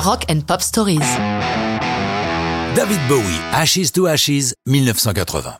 Rock and Pop Stories. David Bowie, Ashes to Ashes, 1980.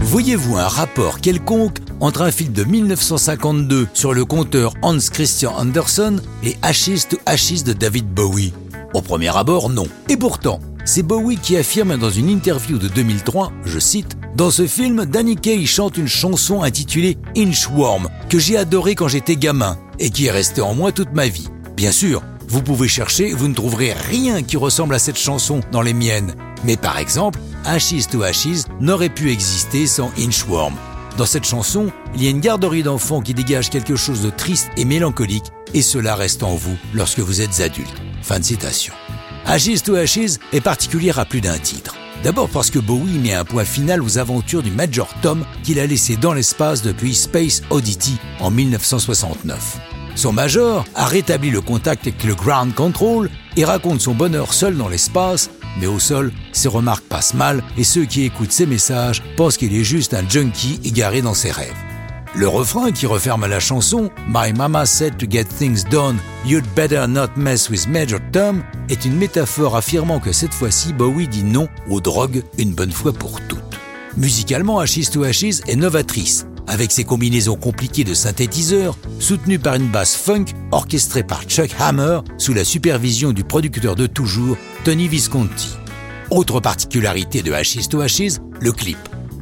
Voyez-vous un rapport quelconque entre un film de 1952 sur le conteur Hans Christian Andersen et Ashes to Ashes de David Bowie? Au premier abord, non. Et pourtant, c'est Bowie qui affirme dans une interview de 2003, je cite, Dans ce film, Danny Kaye chante une chanson intitulée Inchworm, que j'ai adorée quand j'étais gamin et qui est restée en moi toute ma vie. Bien sûr, vous pouvez chercher, vous ne trouverez rien qui ressemble à cette chanson dans les miennes. Mais par exemple, Ashes to Ashes n'aurait pu exister sans Inchworm. Dans cette chanson, il y a une garderie d'enfants qui dégage quelque chose de triste et mélancolique, et cela reste en vous lorsque vous êtes adulte. Fin de citation. Ashes to Ashes est particulière à plus d'un titre. D'abord parce que Bowie met un point final aux aventures du Major Tom qu'il a laissé dans l'espace depuis Space Oddity en 1969. Son major a rétabli le contact avec le ground control et raconte son bonheur seul dans l'espace, mais au sol, ses remarques passent mal et ceux qui écoutent ses messages pensent qu'il est juste un junkie égaré dans ses rêves. Le refrain qui referme la chanson My Mama said to get things done, you'd better not mess with Major Tom est une métaphore affirmant que cette fois-ci Bowie dit non aux drogues une bonne fois pour toutes. Musicalement, Ashes to Ashes est novatrice avec ses combinaisons compliquées de synthétiseurs, soutenues par une basse funk orchestrée par Chuck Hammer sous la supervision du producteur de toujours, Tony Visconti. Autre particularité de Ashes to Ashes, le clip.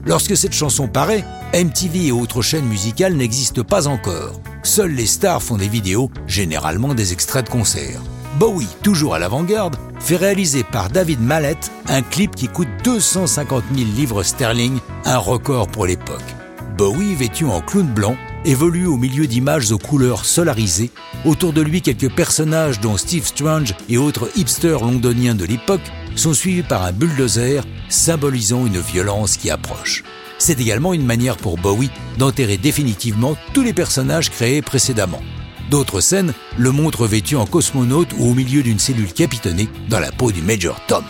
Lorsque cette chanson paraît, MTV et autres chaînes musicales n'existent pas encore. Seuls les stars font des vidéos, généralement des extraits de concerts. Bowie, toujours à l'avant-garde, fait réaliser par David Mallet un clip qui coûte 250 000 livres sterling, un record pour l'époque. Bowie, vêtu en clown blanc, évolue au milieu d'images aux couleurs solarisées, autour de lui quelques personnages dont Steve Strange et autres hipsters londoniens de l'époque sont suivis par un bulldozer symbolisant une violence qui approche. C'est également une manière pour Bowie d'enterrer définitivement tous les personnages créés précédemment. D'autres scènes le montrent vêtu en cosmonaute ou au milieu d'une cellule capitonnée dans la peau du Major Tom.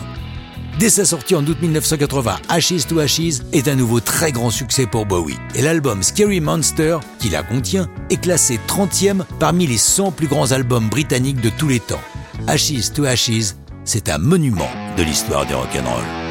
Dès sa sortie en août 1980, Ashes to Ashes est un nouveau très grand succès pour Bowie. Et l'album Scary Monster, qui la contient, est classé 30e parmi les 100 plus grands albums britanniques de tous les temps. Ashes to Ashes, c'est un monument de l'histoire du rock'n'roll.